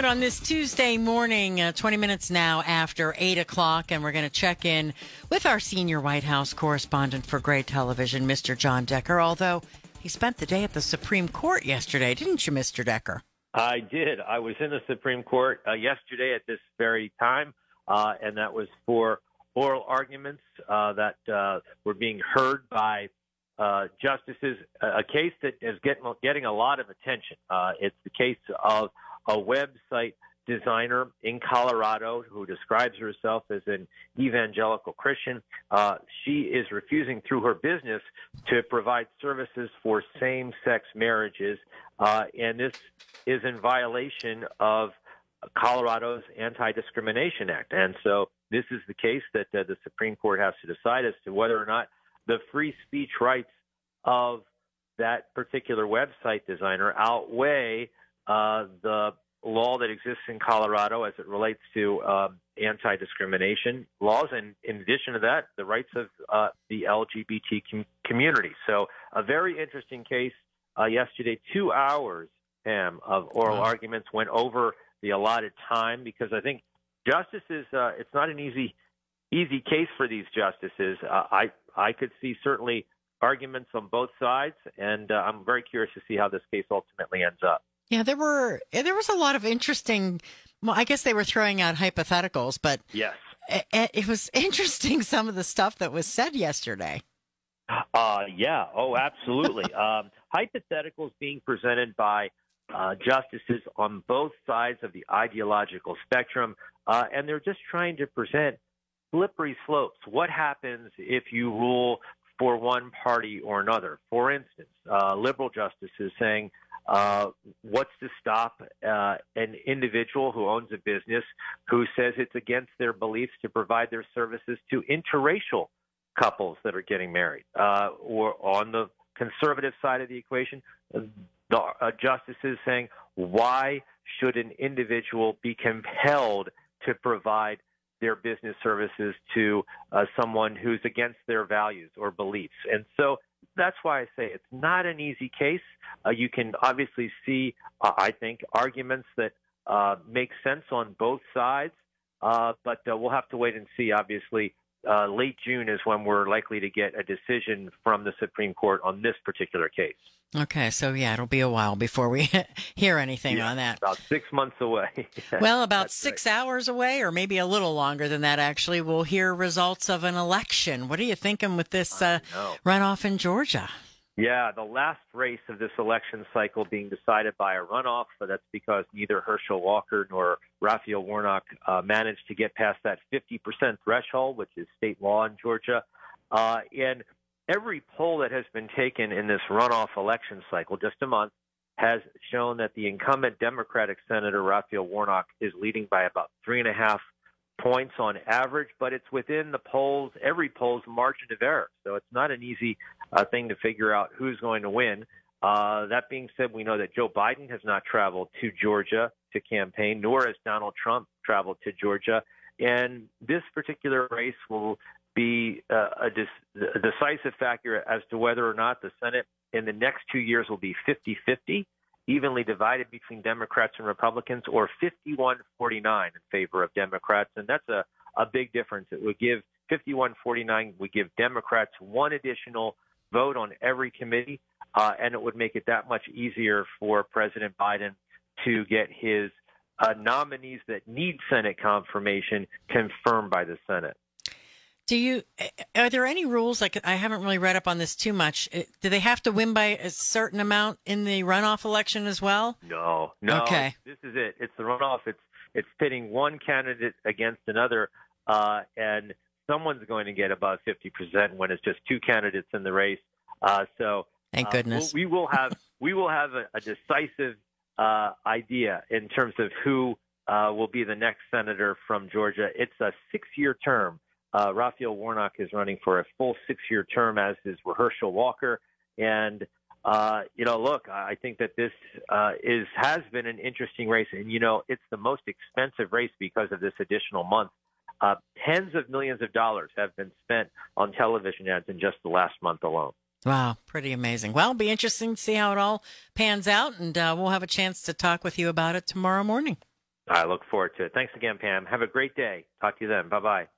Right, on this Tuesday morning, uh, 20 minutes now after 8 o'clock, and we're going to check in with our senior White House correspondent for Gray Television, Mr. John Decker, although he spent the day at the Supreme Court yesterday, didn't you, Mr. Decker? I did. I was in the Supreme Court uh, yesterday at this very time, uh, and that was for oral arguments uh, that uh, were being heard by uh, justices. A case that is getting getting a lot of attention. Uh, it's the case of a website designer in Colorado who describes herself as an evangelical Christian. Uh, she is refusing through her business to provide services for same sex marriages. Uh, and this is in violation of Colorado's Anti Discrimination Act. And so this is the case that uh, the Supreme Court has to decide as to whether or not the free speech rights of that particular website designer outweigh uh, the law that exists in Colorado as it relates to um, anti-discrimination laws, and in addition to that, the rights of uh, the LGBT com- community. So, a very interesting case uh, yesterday. Two hours, Pam, of oral wow. arguments went over the allotted time because I think justices. Uh, it's not an easy easy case for these justices. Uh, I I could see certainly arguments on both sides, and uh, I'm very curious to see how this case ultimately ends up. Yeah, there were there was a lot of interesting. Well, I guess they were throwing out hypotheticals, but yes, it, it was interesting some of the stuff that was said yesterday. Uh, yeah. Oh, absolutely. um, hypotheticals being presented by uh, justices on both sides of the ideological spectrum, uh, and they're just trying to present slippery slopes. What happens if you rule for one party or another? For instance, uh, liberal justices saying uh, what's to stop uh, an individual who owns a business who says it's against their beliefs to provide their services to interracial couples that are getting married? Uh, or on the conservative side of the equation, the uh, justices saying, why should an individual be compelled to provide their business services to uh, someone who's against their values or beliefs? And so that's why I say it's not an easy case. Uh, you can obviously see, uh, I think, arguments that uh, make sense on both sides, uh, but uh, we'll have to wait and see. Obviously, uh, late June is when we're likely to get a decision from the Supreme Court on this particular case. Okay, so yeah, it'll be a while before we hear anything yeah, on that. About six months away. well, about six right. hours away, or maybe a little longer than that. Actually, we'll hear results of an election. What are you thinking with this uh, runoff in Georgia? Yeah, the last race of this election cycle being decided by a runoff, but that's because neither Herschel Walker nor Raphael Warnock uh, managed to get past that 50% threshold, which is state law in Georgia. Uh, and every poll that has been taken in this runoff election cycle, just a month, has shown that the incumbent Democratic Senator Raphael Warnock is leading by about three and a half points on average, but it's within the polls, every poll's margin of error. So it's not an easy uh, thing to figure out who's going to win. Uh, that being said, we know that Joe Biden has not traveled to Georgia to campaign, nor has Donald Trump traveled to Georgia. And this particular race will be uh, a, dis- a decisive factor as to whether or not the Senate in the next two years will be 50 50 evenly divided between Democrats and Republicans, or 51 49 in favor of Democrats. And that's a, a big difference. It would give 51 49 would give Democrats one additional vote on every committee, uh, and it would make it that much easier for President Biden to get his uh, nominees that need Senate confirmation confirmed by the Senate. Do you are there any rules like I haven't really read up on this too much. Uh, do they have to win by a certain amount in the runoff election as well? No. No. Okay. This is it. It's the runoff. It's it's pitting one candidate against another uh, and someone's going to get above 50% when it's just two candidates in the race. Uh, so Thank goodness. Uh, we will have we will have a, a decisive uh, idea in terms of who uh, will be the next senator from Georgia. It's a six-year term. Uh, Raphael Warnock is running for a full six-year term, as is Herschel Walker. And uh, you know, look, I think that this uh, is has been an interesting race, and you know, it's the most expensive race because of this additional month. Uh, tens of millions of dollars have been spent on television ads in just the last month alone. Wow, pretty amazing. Well, be interesting to see how it all pans out, and uh, we'll have a chance to talk with you about it tomorrow morning. I look forward to it. Thanks again, Pam. Have a great day. Talk to you then. Bye bye.